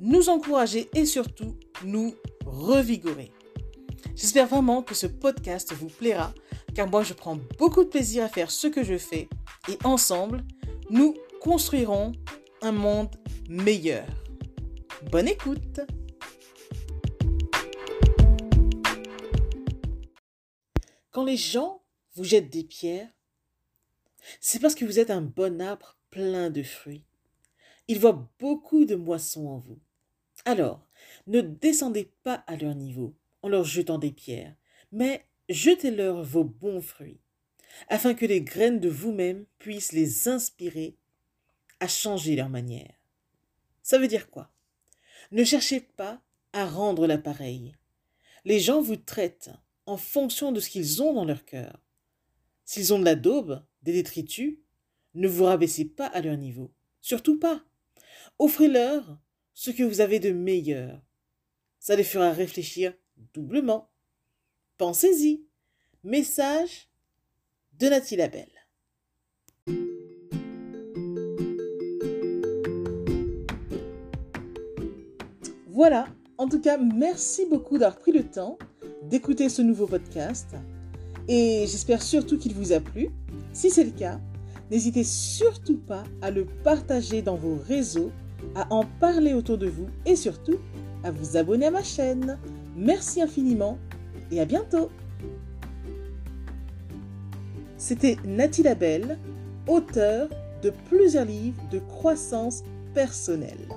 nous encourager et surtout nous revigorer. J'espère vraiment que ce podcast vous plaira car moi je prends beaucoup de plaisir à faire ce que je fais et ensemble, nous construirons un monde meilleur. Bonne écoute Quand les gens vous jettent des pierres, c'est parce que vous êtes un bon arbre plein de fruits. Ils voient beaucoup de moissons en vous. Alors, ne descendez pas à leur niveau en leur jetant des pierres, mais jetez-leur vos bons fruits, afin que les graines de vous-même puissent les inspirer à changer leur manière. Ça veut dire quoi? Ne cherchez pas à rendre l'appareil. Les gens vous traitent en fonction de ce qu'ils ont dans leur cœur. S'ils ont de la daube, des détritus, ne vous rabaissez pas à leur niveau. Surtout pas. Offrez-leur ce que vous avez de meilleur. Ça les fera réfléchir doublement. Pensez-y. Message de Nathalie Labelle. Voilà, en tout cas, merci beaucoup d'avoir pris le temps d'écouter ce nouveau podcast et j'espère surtout qu'il vous a plu. Si c'est le cas, n'hésitez surtout pas à le partager dans vos réseaux, à en parler autour de vous et surtout à vous abonner à ma chaîne. Merci infiniment et à bientôt. C'était Nathalie Labelle, auteure de plusieurs livres de croissance personnelle.